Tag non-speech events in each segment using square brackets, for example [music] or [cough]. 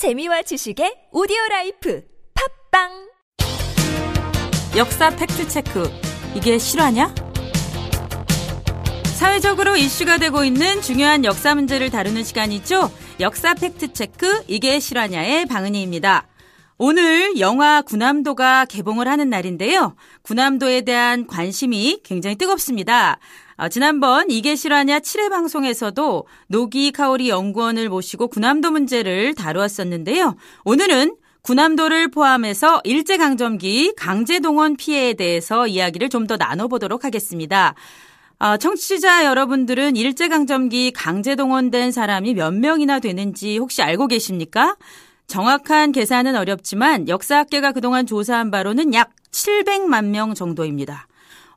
재미와 지식의 오디오 life 팝빵 역사 팩트 체크. 이게 실화냐? 사회적으로 이슈가 되고 있는 중요한 역사 문제를 다루는 시간이죠. 역사 팩트 체크. 이게 실화냐의 방은희입니다. 오늘 영화 군함도가 개봉을 하는 날인데요. 군함도에 대한 관심이 굉장히 뜨겁습니다. 어, 지난번 이게 실화냐 7회 방송에서도 노기 카오리 연구원을 모시고 군함도 문제를 다루었었는데요. 오늘은 군함도를 포함해서 일제강점기 강제동원 피해에 대해서 이야기를 좀 더 나눠보도록 하겠습니다. 어, 청취자 여러분들은 일제강점기 강제동원된 사람이 몇 명이나 되는지 혹시 알고 계십니까? 정확한 계산은 어렵지만 역사학계가 그동안 조사한 바로는 약 700만 명 정도입니다.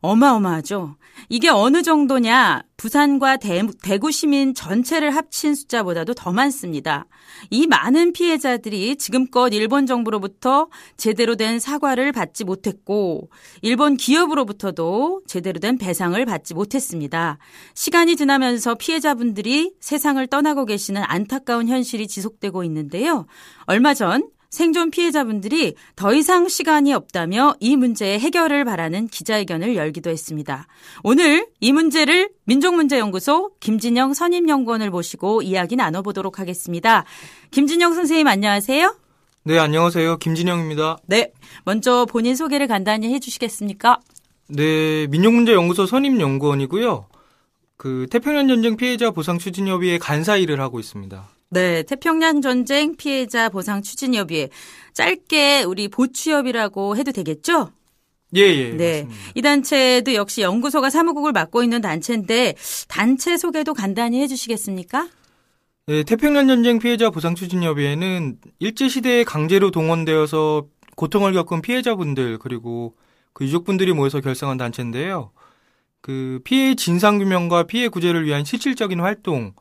어마어마하죠. 이게 어느 정도냐? 부산과 대, 대구 시민 전체를 합친 숫자보다도 더 많습니다. 이 많은 피해자들이 지금껏 일본 정부로부터 제대로 된 사과를 받지 못했고, 일본 기업으로부터도 제대로 된 배상을 받지 못했습니다. 시간이 지나면서 피해자분들이 세상을 떠나고 계시는 안타까운 현실이 지속되고 있는데요. 얼마 전 생존 피해자분들이 더 이상 시간이 없다며 이 문제의 해결을 바라는 기자회견을 열기도 했습니다. 오늘 이 문제를 민족문제연구소 김진영 선임연구원을 모시고 이야기 나눠보도록 하겠습니다. 김진영 선생님 안녕하세요. 네, 안녕하세요. 김진영입니다. 네, 먼저 본인 소개를 간단히 해주시겠습니까? 네, 민족문제연구소 선임연구원이고요. 그 태평양 전쟁 피해자 보상 추진협의회 간사 일을 하고 있습니다. 네, 태평양 전쟁 피해자 보상 추진 협의회 짧게 우리 보추협이라고 해도 되겠죠? 예, 예. 네. 맞습니다. 이 단체도 역시 연구소가 사무국을 맡고 있는 단체인데 단체 소개도 간단히 해 주시겠습니까? 네, 태평양 전쟁 피해자 보상 추진 협의회는 일제 시대에 강제로 동원되어서 고통을 겪은 피해자분들 그리고 그 유족분들이 모여서 결성한 단체인데요. 그 피해 진상 규명과 피해 구제를 위한 실질적인 활동,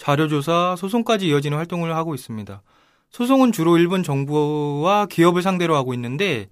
자료조사, 소송까지 이어지는 활동을 하고 있습니다. 소송은 주로 일본 정부와 기업을 상대로 하고 있는데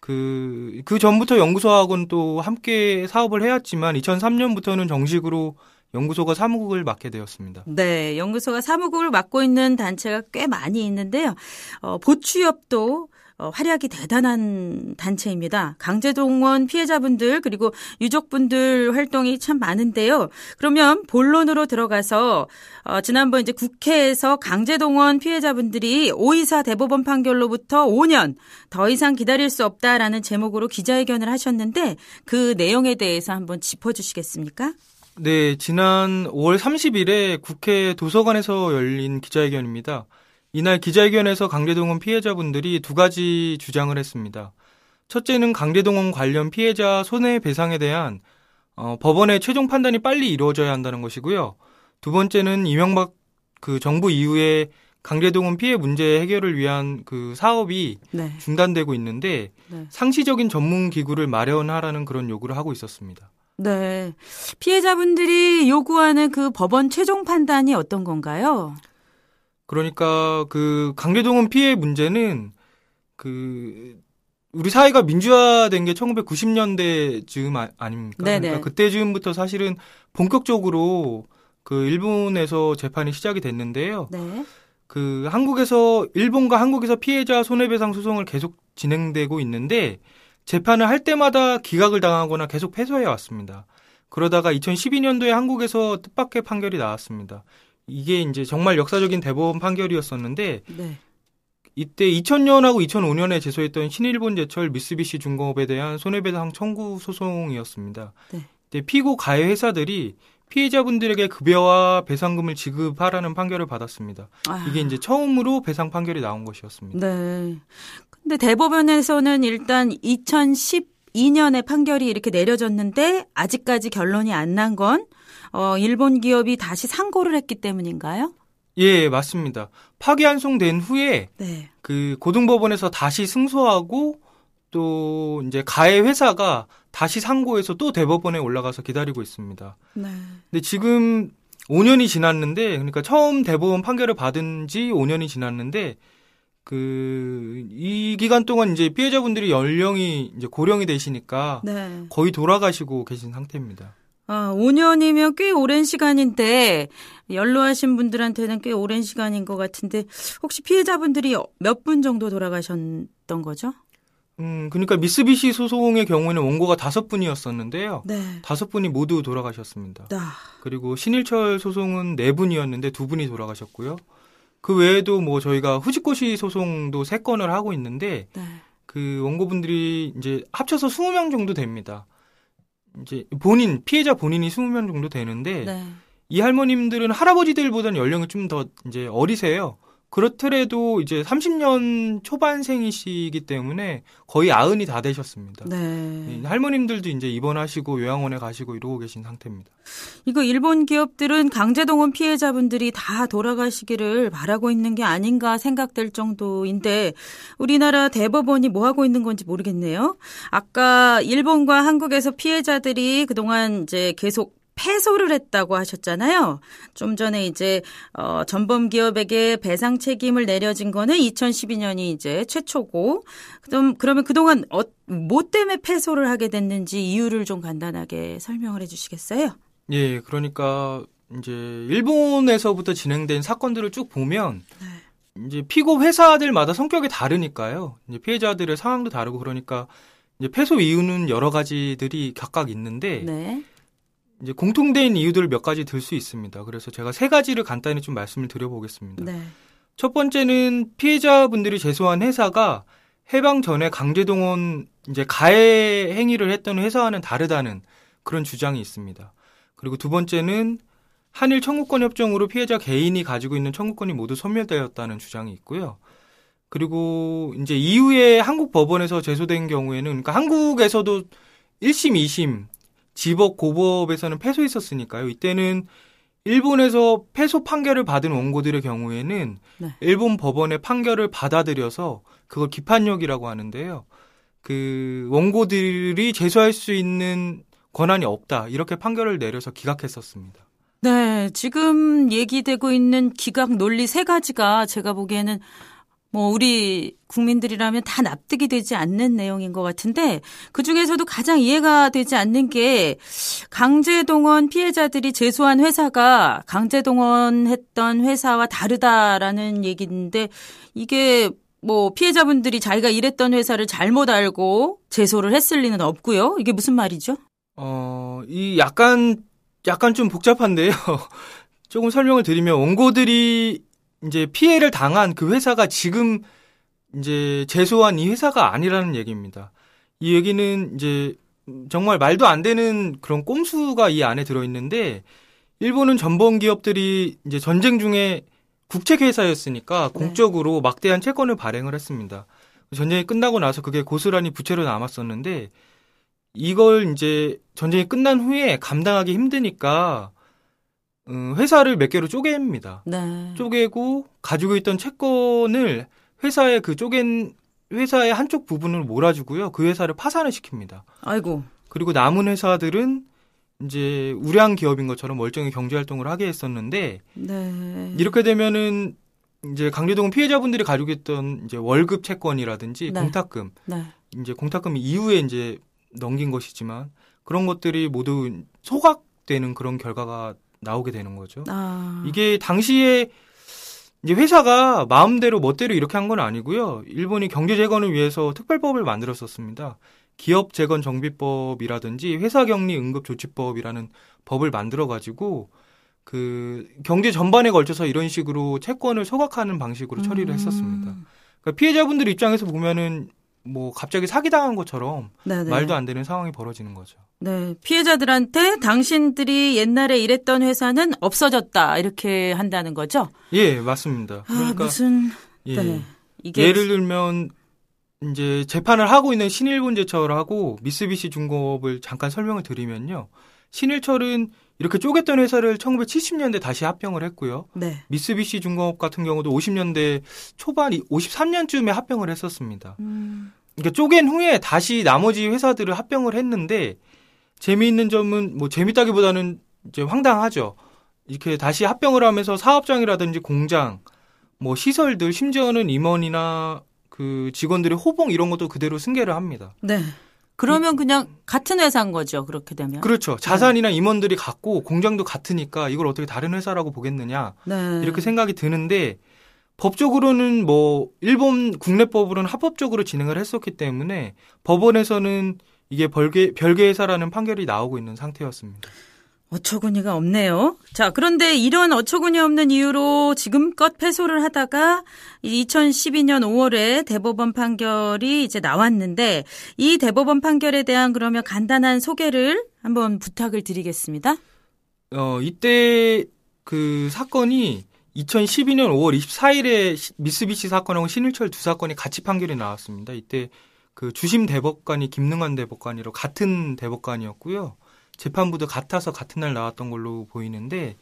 그, 그 전부터 연구소하고는 또 함께 사업을 해왔지만 2003년부터는 정식으로 연구소가 사무국을 맡게 되었습니다. 네, 연구소가 사무국을 맡고 있는 단체가 꽤 많이 있는데요. 어, 보추협도 어, 활약이 대단한 단체입니다. 강제동원 피해자분들 그리고 유족분들 활동이 참 많은데요. 그러면 본론으로 들어가서 어, 지난번 이제 국회에서 강제동원 피해자분들이 오이사 대법원 판결로부터 5년 더 이상 기다릴 수 없다라는 제목으로 기자회견을 하셨는데 그 내용에 대해서 한번 짚어주시겠습니까? 네, 지난 5월 30일에 국회 도서관에서 열린 기자회견입니다. 이날 기자회견에서 강제동원 피해자분들이 두 가지 주장을 했습니다. 첫째는 강제동원 관련 피해자 손해배상에 대한 어, 법원의 최종 판단이 빨리 이루어져야 한다는 것이고요. 두 번째는 이명박 그 정부 이후에 강제동원 피해 문제 해결을 위한 그 사업이 네. 중단되고 있는데 네. 상시적인 전문 기구를 마련하라는 그런 요구를 하고 있었습니다. 네. 피해자분들이 요구하는 그 법원 최종 판단이 어떤 건가요? 그러니까 그 강제동원 피해 문제는 그 우리 사회가 민주화된 게 1990년대 즈음 아, 아닙니까? 네네. 그러니까 그때 즈음부터 사실은 본격적으로 그 일본에서 재판이 시작이 됐는데요. 네. 그 한국에서 일본과 한국에서 피해자 손해배상 소송을 계속 진행되고 있는데 재판을 할 때마다 기각을 당하거나 계속 패소해 왔습니다. 그러다가 2012년도에 한국에서 뜻밖의 판결이 나왔습니다. 이게 이제 정말 역사적인 대법원 판결이었었는데 네. 이때 2000년하고 2005년에 제소했던 신일본 제철 미쓰비시 중공업에 대한 손해배상 청구 소송이었습니다. 네. 이때 피고 가해 회사들이 피해자분들에게 급여와 배상금을 지급하라는 판결을 받았습니다. 아, 이게 이제 처음으로 배상 판결이 나온 것이었습니다. 네. 근데 대법원에서는 일단 2012년에 판결이 이렇게 내려졌는데 아직까지 결론이 안 난 건 어, 일본 기업이 다시 상고를 했기 때문인가요? 예, 맞습니다. 파기환송된 후에 네. 그 고등법원에서 다시 승소하고 또 이제 가해 회사가 다시 상고해서 또 대법원에 올라가서 기다리고 있습니다. 네. 근데 지금 5년이 지났는데 그러니까 처음 대법원 판결을 받은 지 5년이 지났는데 그 이 기간 동안 이제 피해자분들이 연령이 이제 고령이 되시니까 네. 거의 돌아가시고 계신 상태입니다. 아, 5년이면 꽤 오랜 시간인데 연로하신 분들한테는 꽤 오랜 시간인 것 같은데 혹시 피해자분들이 몇 분 정도 돌아가셨던 거죠? 음, 그러니까 미쓰비시 소송의 경우에는 원고가 다섯 분이었었는데요. 네. 다섯 분이 모두 돌아가셨습니다. 아, 그리고 신일철 소송은 네 분이었는데 두 분이 돌아가셨고요. 그 외에도 뭐 저희가 후지코시 소송도 세 건을 하고 있는데 네. 그 원고분들이 이제 합쳐서 20명 정도 됩니다. 이제 본인 피해자 본인이 20명 정도 되는데 네. 이 할머님들은 할아버지들보다는 연령이 좀 더 이제 어리세요. 그렇더라도 이제 30년 초반생이시기 때문에 거의 아흔이 다 되셨습니다. 네. 이 할머님들도 이제 입원하시고 요양원에 가시고 이러고 계신 상태입니다. 이거 일본 기업들은 강제동원 피해자분들이 다 돌아가시기를 바라고 있는 게 아닌가 생각될 정도인데 우리나라 대법원이 뭐 하고 있는 건지 모르겠네요. 아까 일본과 한국에서 피해자들이 그동안 이제 계속 패소를 했다고 하셨잖아요. 좀 전에 이제 어 전범 기업에게 배상 책임을 내려진 거는 2012년이 이제 최초고 그럼 그러면 그동안 어, 뭐 때문에 패소를 하게 됐는지 이유를 좀 간단하게 설명을 해 주시겠어요? 예, 그러니까 이제 일본에서부터 진행된 사건들을 쭉 보면 이제 피고 회사들마다 성격이 다르니까요. 이제 피해자들의 상황도 다르고 그러니까 이제 패소 이유는 여러 가지들이 각각 있는데 네. 이제 공통된 이유들을 몇 가지 들 수 있습니다. 그래서 제가 세 가지를 간단히 좀 말씀을 드려보겠습니다. 네. 첫 번째는 피해자분들이 제소한 회사가 해방 전에 강제동원 이제 가해 행위를 했던 회사와는 다르다는 그런 주장이 있습니다. 그리고 두 번째는 한일 청구권 협정으로 피해자 개인이 가지고 있는 청구권이 모두 소멸되었다는 주장이 있고요. 그리고 이제 이후에 한국 법원에서 제소된 경우에는 그러니까 한국에서도 1심, 2심 지법 고법에서는 패소했었으니까요. 이때는 일본에서 패소 판결을 받은 원고들의 경우에는 네. 일본 법원의 판결을 받아들여서 그걸 기판력이라고 하는데요. 그 원고들이 제소할 수 있는 권한이 없다. 이렇게 판결을 내려서 기각했었습니다. 네, 지금 얘기되고 있는 기각 논리 세 가지가 제가 보기에는 뭐 우리 국민들이라면 다 납득이 되지 않는 내용인 것 같은데 그 중에서도 가장 이해가 되지 않는 게 강제동원 피해자들이 제소한 회사가 강제동원했던 회사와 다르다라는 얘기인데 이게 뭐 피해자분들이 자기가 일했던 회사를 잘못 알고 제소를 했을 리는 없고요. 이게 무슨 말이죠? 어, 이 약간 약간 좀 복잡한데요. [laughs] 조금 설명을 드리면 원고들이 이제 피해를 당한 그 회사가 지금 이제 제소한 이 회사가 아니라는 얘기입니다. 이 얘기는 이제 정말 말도 안 되는 그런 꼼수가 이 안에 들어 있는데 일본은 전범 기업들이 이제 전쟁 중에 국책 회사였으니까 공적으로 막대한 채권을 발행을 했습니다. 전쟁이 끝나고 나서 그게 고스란히 부채로 남았었는데 이걸 이제 전쟁이 끝난 후에 감당하기 힘드니까 음, 회사를 몇 개로 쪼갭니다. 네. 쪼개고 가지고 있던 채권을 회사의 그 쪼갠 회사의 한쪽 부분을 몰아주고요. 그 회사를 파산을 시킵니다. 아이고. 그리고 남은 회사들은 이제 우량 기업인 것처럼 멀쩡히 경제 활동을 하게 했었는데 네. 이렇게 되면은 이제 강제동원 피해자분들이 가지고 있던 이제 월급 채권이라든지 네. 공탁금 네. 이제 공탁금 이후에 이제 넘긴 것이지만 그런 것들이 모두 소각되는 그런 결과가 나오게 되는 거죠. 아. 이게 당시에 이제 회사가 마음대로 멋대로 이렇게 한 건 아니고요. 일본이 경제 재건을 위해서 특별법을 만들었었습니다. 기업 재건 정비법이라든지 회사 격리 응급 조치법이라는 법을 만들어 가지고 그 경제 전반에 걸쳐서 이런 식으로 채권을 소각하는 방식으로 처리를 했었습니다. 음. 그러니까 피해자분들 입장에서 보면은 뭐 갑자기 사기당한 것처럼 네네. 말도 안 되는 상황이 벌어지는 거죠. 네. 피해자들한테 당신들이 옛날에 일했던 회사는 없어졌다. 이렇게 한다는 거죠. 예, 맞습니다. 아, 그러니까 무슨. 예. 네. 이게. 예를 들면 이제 재판을 하고 있는 신일본제철하고 미쓰비시 중공업을 잠깐 설명을 드리면요. 신일철은 이렇게 쪼갰던 회사를 1970년대 다시 합병을 했고요. 네. 미쓰비시 중공업 같은 경우도 50년대 초반 53년쯤에 합병을 했었습니다. 음. 그러니까 쪼갠 후에 다시 나머지 회사들을 합병을 했는데 재미있는 점은 뭐 재밌다기보다는 이제 황당하죠. 이렇게 다시 합병을 하면서 사업장이라든지 공장, 뭐 시설들, 심지어는 임원이나 그 직원들의 호봉 이런 것도 그대로 승계를 합니다. 네. 그러면 그냥 같은 회사인 거죠. 그렇게 되면. 그렇죠. 자산이나 임원들이 같고 공장도 같으니까 이걸 어떻게 다른 회사라고 보겠느냐 네. 이렇게 생각이 드는데 법적으로는 뭐 일본 국내법으로는 합법적으로 진행을 했었기 때문에 법원에서는 이게 별개 별개 회사라는 판결이 나오고 있는 상태였습니다. 어처구니가 없네요. 자, 그런데 이런 어처구니 없는 이유로 지금껏 패소를 하다가 2012년 5월에 대법원 판결이 이제 나왔는데 이 대법원 판결에 대한 그러면 간단한 소개를 한번 부탁을 드리겠습니다. 어, 이때 그 사건이 2012년 5월 24일에 미쓰비시 사건하고 신일철 두 사건이 같이 판결이 나왔습니다. 이때 그 주심 대법관이 김능환 대법관이로 같은 대법관이었고요. 재판부도 같아서 같은 날 나왔던 걸로 보이는데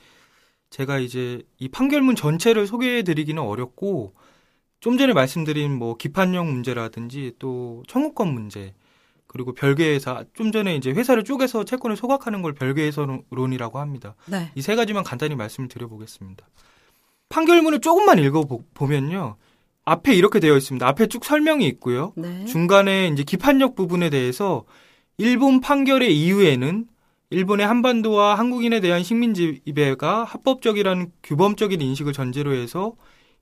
제가 이제 이 판결문 전체를 소개해 드리기는 어렵고 좀 전에 말씀드린 뭐 기판령 문제라든지 또 청구권 문제 그리고 별개 회사 좀 전에 이제 회사를 쪼개서 채권을 소각하는 걸 별개 회사론이라고 합니다. 네. 이세 가지만 간단히 말씀을 드려보겠습니다. 판결문을 조금만 읽어보면요. 앞에 이렇게 되어 있습니다. 앞에 쭉 설명이 있고요. 네. 중간에 이제 기판력 부분에 대해서 일본 판결의 이후에는 일본의 한반도와 한국인에 대한 식민 지 배가 합법적이라는 규범적인 인식을 전제로 해서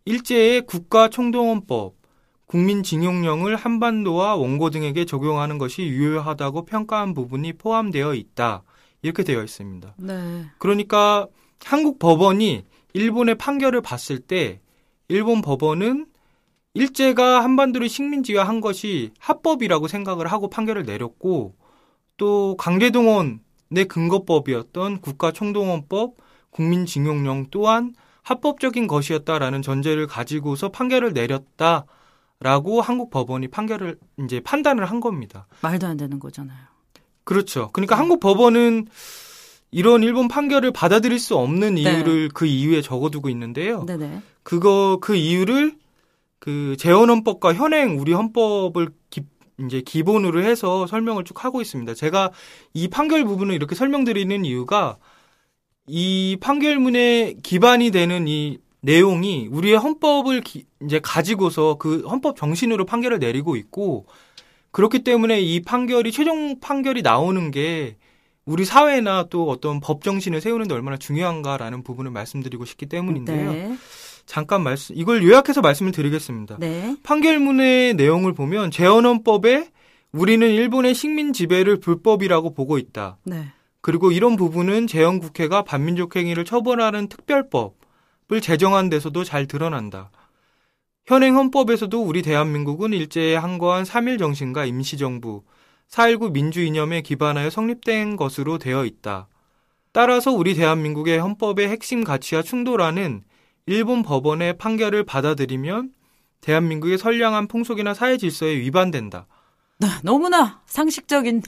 일제의 국가 총동원법, 국민징용령을 한반도와 원고 등에게 적용하는 것이 유효하다고 평가한 부분이 포함되어 있다. 이렇게 되어 있습니다. 네. 그러니까 한국 법원이 일본의 판결을 봤을 때 일본 법원은 일제가 한반도를 식민지화한 것이 합법이라고 생각을 하고 판결을 내렸고 또 강제동원 의 근거법이었던 국가총동원법, 국민징용령 또한 합법적인 것이었다라는 전제를 가지고서 판결을 내렸다라고 한국 법원이 판결을 이제 판단을 한 겁니다. 말도 안 되는 거잖아요. 그렇죠. 그러니까 한국 법원은 이런 일본 판결을 받아들일 수 없는 네. 이유를 그 이유에 적어두고 있는데요. 네네. 그거 그 이유를 그 재헌헌법과 현행 우리 헌법을 기, 이제 기본으로 해서 설명을 쭉 하고 있습니다. 제가 이 판결 부분을 이렇게 설명드리는 이유가 이 판결문에 기반이 되는 이 내용이 우리의 헌법을 기- 이제 가지고서 그 헌법 정신으로 판결을 내리고 있고 그렇기 때문에 이 판결이 최종 판결이 나오는 게 우리 사회나 또 어떤 법 정신을 세우는데 얼마나 중요한가라는 부분을 말씀드리고 싶기 때문인데요. 네. 잠깐 말씀 이걸 요약해서 말씀을 드리겠습니다. 네. 판결문의 내용을 보면 재헌헌법에 우리는 일본의 식민 지배를 불법이라고 보고 있다. 네. 그리고 이런 부분은 재헌 국회가 반민족 행위를 처벌하는 특별법을 제정한 데서도 잘 드러난다. 현행 헌법에서도 우리 대한민국은 일제에 항거한 3.1 정신과 임시정부, 4.19 민주 이념에 기반하여 성립된 것으로 되어 있다. 따라서 우리 대한민국의 헌법의 핵심 가치와 충돌하는 일본 법원의 판결을 받아들이면 대한민국의 선량한 풍속이나 사회 질서에 위반된다. 네, 너무나 상식적인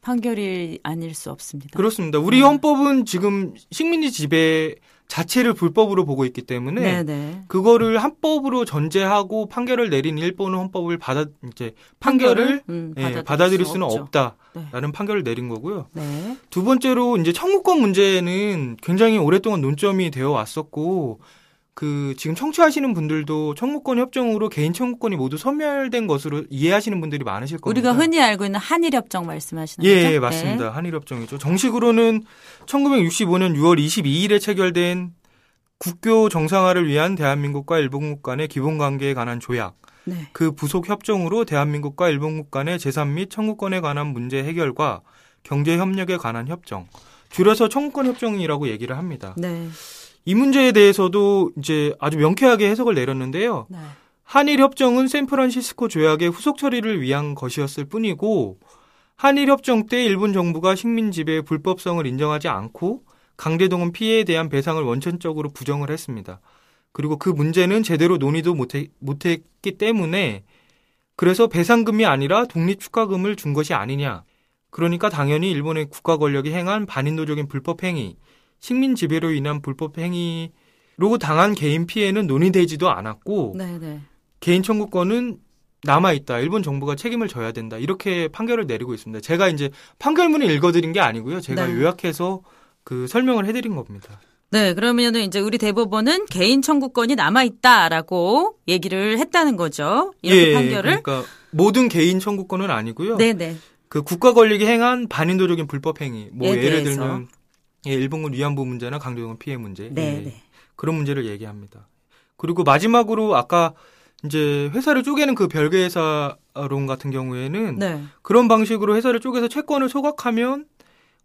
판결이 아닐 수 없습니다. 그렇습니다. 우리 헌법은 지금 식민지 지배 자체를 불법으로 보고 있기 때문에 네, 네. 그거를 합법으로 전제하고 판결을 내린 일본 헌법을 받아 이제 판결을 음, 예, 받아들일 받아들일 수 수는 없죠. 없다라는 네. 판결을 내린 거고요. 네. 두 번째로 이제 청구권 문제는 굉장히 오랫동안 논점이 되어 왔었고 그 지금 청취하시는 분들도 청구권 협정으로 개인 청구권이 모두 소멸된 것으로 이해하시는 분들이 많으실 겁니다. 우리가 흔히 알고 있는 한일 협정 말씀하시는 예, 거죠? 예, 맞습니다. 한일 협정이죠. 정식으로는 1965년 6월 22일에 체결된 국교 정상화를 위한 대한민국과 일본국 간의 기본 관계에 관한 조약, 네. 네. 그 부속 협정으로 대한민국과 일본국 간의 재산 및 청구권에 관한 문제 해결과 경제 협력에 관한 협정, 줄여서 청구권 협정이라고 얘기를 합니다. 네. 이 문제에 대해서도 이제 아주 명쾌하게 해석을 내렸는데요. 네. 한일 협정은 샌프란시스코 조약의 후속 처리를 위한 것이었을 뿐이고 한일 협정 때 일본 정부가 식민 지배의 불법성을 인정하지 않고 강제동원 피해에 대한 배상을 원천적으로 부정을 했습니다. 그리고 그 문제는 제대로 논의도 못했기 때문에 그래서 배상금이 아니라 독립축하금을 준 것이 아니냐. 그러니까 당연히 일본의 국가 권력이 행한 반인도적인 불법 행위, 식민 지배로 인한 불법 행위로 당한 개인 피해는 논의되지도 않았고 네, 네. 개인 청구권은 남아 있다. 일본 정부가 책임을 져야 된다. 이렇게 판결을 내리고 있습니다. 제가 이제 판결문을 읽어드린 게 아니고요. 제가 네. 요약해서 그 설명을 해드린 겁니다. 네, 그러면은 이제 우리 대법원은 개인 청구권이 남아 있다라고 얘기를 했다는 거죠. 이렇게 예, 판결을. 그러니까 모든 개인 청구권은 아니고요. 네, 네. 그 국가 권력이 행한 반인도적인 불법 행위, 뭐에 예를. 들면 예, 일본군 위안부 문제나 강제동원 피해 문제, 네, 예, 네. 그런 문제를 얘기합니다. 그리고 마지막으로 아까 이제 회사를 쪼개는 그 별개 회사론 같은 경우에는 네. 그런 방식으로 회사를 쪼개서 채권을 소각하면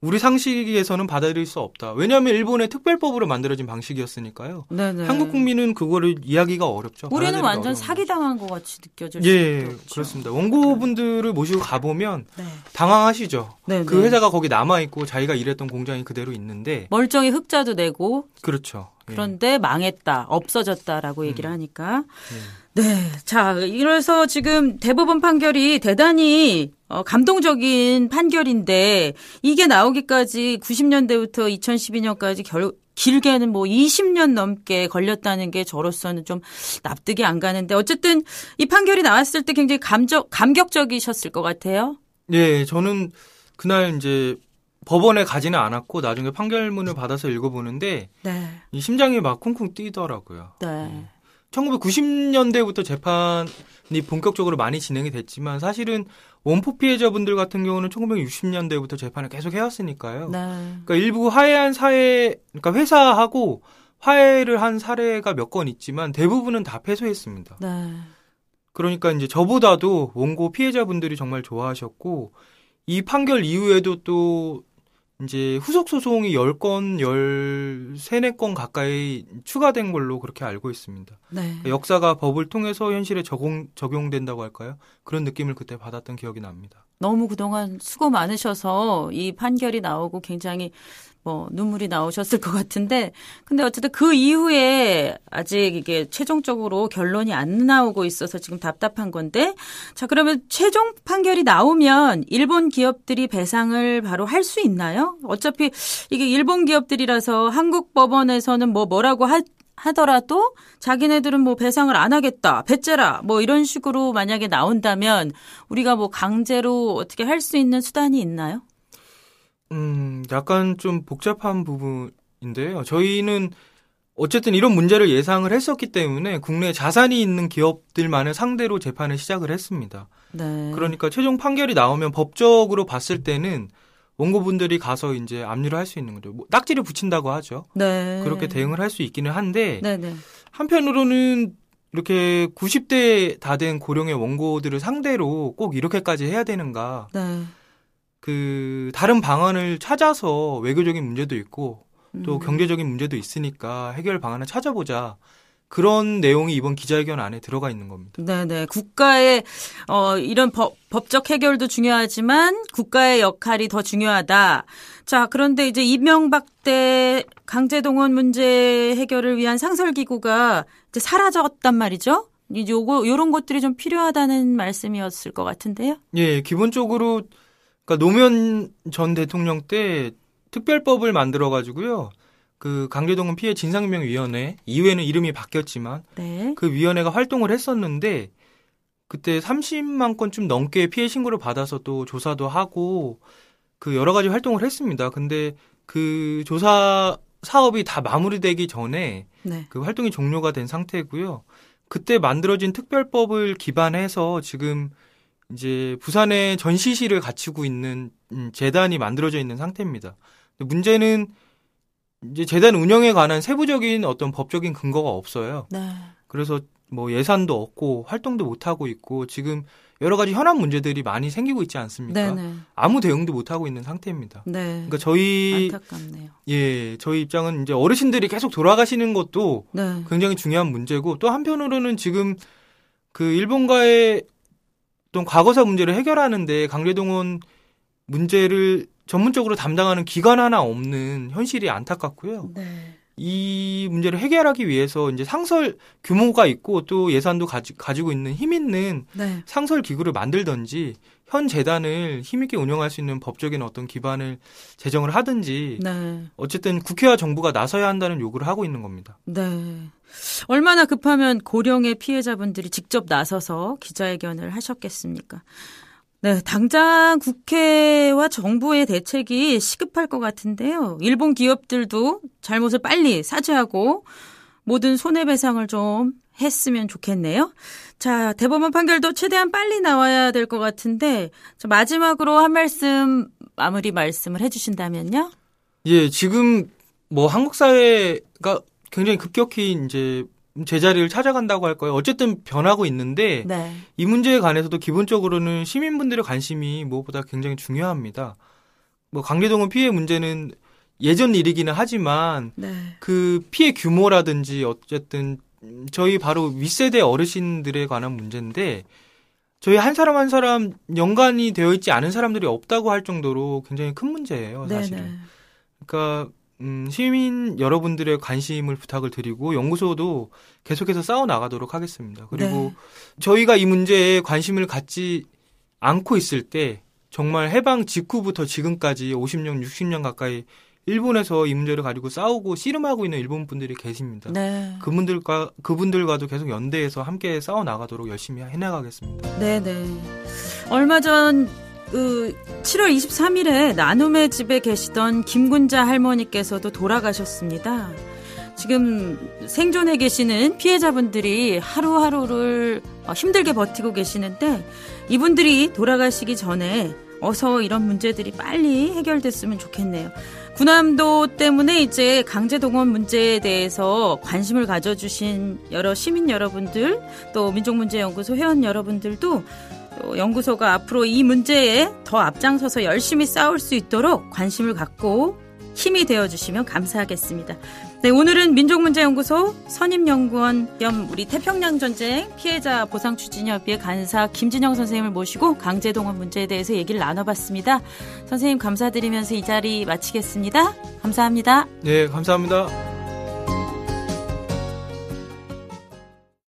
우리 상식에서는 받아들일 수 없다. 왜냐하면 일본의 특별법으로 만들어진 방식이었으니까요. 네, 네. 한국 국민은 그거를 이해하기가 어렵죠. 우리는 완전 사기당한 것 같이 느껴질 예, 수밖에 없죠. 그렇습니다. 원고분들을 모시고 가보면 네. 당황하시죠. 네, 그 네. 회사가 거기 남아있고 자기가 일했던 공장이 그대로 있는데, 멀쩡히 흑자도 내고 그렇죠. 예. 그런데 망했다, 없어졌다라고 음. 얘기를 하니까. 네. 자, 이래서 지금 대법원 판결이 대단히 어, 감동적인 판결인데 이게 나오기까지 90년대부터 2012년까지 결, 길게는 뭐 20년 넘게 걸렸다는 게 저로서는 좀 납득이 안 가는데 어쨌든 이 판결이 나왔을 때 굉장히 감적, 감격적이셨을 것 같아요. 예, 저는 그날 이제 법원에 가지는 않았고 나중에 판결문을 받아서 읽어보는데 네. 이 심장이 막 쿵쿵 뛰더라고요. 네. 1990년대부터 재판이 본격적으로 많이 진행이 됐지만 사실은 원포 피해자분들 같은 경우는 1960년대부터 재판을 계속 해왔으니까요. 네. 그러니까 일부 화해한 사회, 그러니까 회사하고 화해를 한 사례가 몇 건 있지만 대부분은 다 패소했습니다. 네. 그러니까 이제 저보다도 원고 피해자분들이 정말 좋아하셨고 이 판결 이후에도 또 이제 후속 소송이 10건, 13, 4건 가까이 추가된 걸로 그렇게 알고 있습니다. 네. 역사가 법을 통해서 현실에 적용, 적용된다고 할까요? 그런 느낌을 그때 받았던 기억이 납니다. 너무 그동안 수고 많으셔서 이 판결이 나오고 굉장히 뭐 눈물이 나오셨을 것 같은데 근데 어쨌든 그 이후에 아직 이게 최종적으로 결론이 안 나오고 있어서 지금 답답한 건데 자 그러면 최종 판결이 나오면 일본 기업들이 배상을 바로 할 수 있나요? 어차피 이게 일본 기업들이라서 한국 법원에서는 뭐 뭐라고 하, 하더라도 자기네들은 뭐 배상을 안 하겠다, 배째라, 뭐 이런 식으로 만약에 나온다면 우리가 뭐 강제로 어떻게 할 수 있는 수단이 있나요? 음, 약간 좀 복잡한 부분인데요. 저희는 어쨌든 이런 문제를 예상을 했었기 때문에 국내 자산이 있는 기업들만을 상대로 재판을 시작을 했습니다. 네. 그러니까 최종 판결이 나오면 법적으로 봤을 때는 원고분들이 가서 이제 압류를 할 수 있는 거죠. 뭐 딱지를 붙인다고 하죠. 네. 그렇게 대응을 할 수 있기는 한데 네, 네. 한편으로는 이렇게 90대 다 된 고령의 원고들을 상대로 꼭 이렇게까지 해야 되는가? 네. 그 다른 방안을 찾아서 외교적인 문제도 있고 또 음. 경제적인 문제도 있으니까 해결 방안을 찾아보자. 그런 내용이 이번 기자회견 안에 들어가 있는 겁니다. 네네. 국가의, 어, 이런 법, 법적 해결도 중요하지만 국가의 역할이 더 중요하다. 자, 그런데 이제 이명박 때 강제동원 문제 해결을 위한 상설기구가 이제 사라졌단 말이죠? 이제 요거, 요런 것들이 좀 필요하다는 말씀이었을 것 같은데요? 예, 기본적으로 그러니까 노무현 전 대통령 때 특별법을 만들어 가지고요. 그 강제동원 피해 진상규명위원회 이후에는 이름이 바뀌었지만 네. 그 위원회가 활동을 했었는데 그때 30만 건좀 넘게 피해 신고를 받아서 또 조사도 하고 그 여러 가지 활동을 했습니다. 근데 그 조사 사업이 다 마무리되기 전에 네. 그 활동이 종료가 된 상태고요. 그때 만들어진 특별법을 기반해서 지금 이제 부산에 전시실을 갖추고 있는 음, 재단이 만들어져 있는 상태입니다. 문제는 이제 재단 운영에 관한 세부적인 어떤 법적인 근거가 없어요. 네. 그래서 뭐 예산도 없고 활동도 못 하고 있고 지금 여러 가지 현안 문제들이 많이 생기고 있지 않습니까? 네네. 아무 대응도 못 하고 있는 상태입니다. 네. 그러니까 저희 안타깝네요. 예 저희 입장은 이제 어르신들이 계속 돌아가시는 것도 네. 굉장히 중요한 문제고 또 한편으로는 지금 그 일본과의 어떤 과거사 문제를 해결하는데 강제동원 문제를 전문적으로 담당하는 기관 하나 없는 현실이 안타깝고요. 네. 이 문제를 해결하기 위해서 이제 상설 규모가 있고 또 예산도 가지, 가지고 있는 힘 있는 네. 상설 기구를 만들던지 현 재단을 힘있게 운영할 수 있는 법적인 어떤 기반을 제정을 하든지 네. 어쨌든 국회와 정부가 나서야 한다는 요구를 하고 있는 겁니다. 네. 얼마나 급하면 고령의 피해자분들이 직접 나서서 기자회견을 하셨겠습니까? 네, 당장 국회와 정부의 대책이 시급할 것 같은데요. 일본 기업들도 잘못을 빨리 사죄하고 모든 손해배상을 좀 했으면 좋겠네요. 자, 대법원 판결도 최대한 빨리 나와야 될 것 같은데, 마지막으로 한 말씀, 마무리 말씀을 해주신다면요? 예, 지금 뭐 한국 사회가 굉장히 급격히 이제 제자리를 찾아간다고 할 거예요. 어쨌든 변하고 있는데 네. 이 문제에 관해서도 기본적으로는 시민분들의 관심이 무엇보다 굉장히 중요합니다. 뭐 강제동원 피해 문제는 예전 일이기는 하지만 네. 그 피해 규모라든지 어쨌든 저희 바로 윗세대 어르신들에 관한 문제인데 저희 한 사람 한 사람 연관이 되어 있지 않은 사람들이 없다고 할 정도로 굉장히 큰 문제예요, 사실은. 네네. 그러니까 음, 시민 여러분들의 관심을 부탁을 드리고 연구소도 계속해서 싸워 나가도록 하겠습니다. 그리고 네. 저희가 이 문제에 관심을 갖지 않고 있을 때 정말 해방 직후부터 지금까지 50년, 60년 가까이 일본에서 이 문제를 가지고 싸우고 씨름하고 있는 일본 분들이 계십니다. 네. 그분들과 그분들과도 계속 연대해서 함께 싸워 나가도록 열심히 해나가겠습니다. 네 네. 얼마 전, 그, 7월 23일에 나눔의 집에 계시던 김군자 할머니께서도 돌아가셨습니다. 지금 생존해 계시는 피해자분들이 하루하루를 어, 힘들게 버티고 계시는데 이분들이 돌아가시기 전에 어서 이런 문제들이 빨리 해결됐으면 좋겠네요. 군함도 때문에 이제 강제동원 문제에 대해서 관심을 가져주신 여러 시민 여러분들 또 민족문제연구소 회원 여러분들도 또 연구소가 앞으로 이 문제에 더 앞장서서 열심히 싸울 수 있도록 관심을 갖고 힘이 되어주시면 감사하겠습니다. 네, 오늘은 민족문제연구소 선임연구원 겸 우리 태평양 전쟁 피해자 보상 추진협의회 간사 김진영 선생님을 모시고 강제동원 문제에 대해서 얘기를 나눠봤습니다. 선생님 감사드리면서 이 자리 마치겠습니다. 감사합니다. 네, 감사합니다.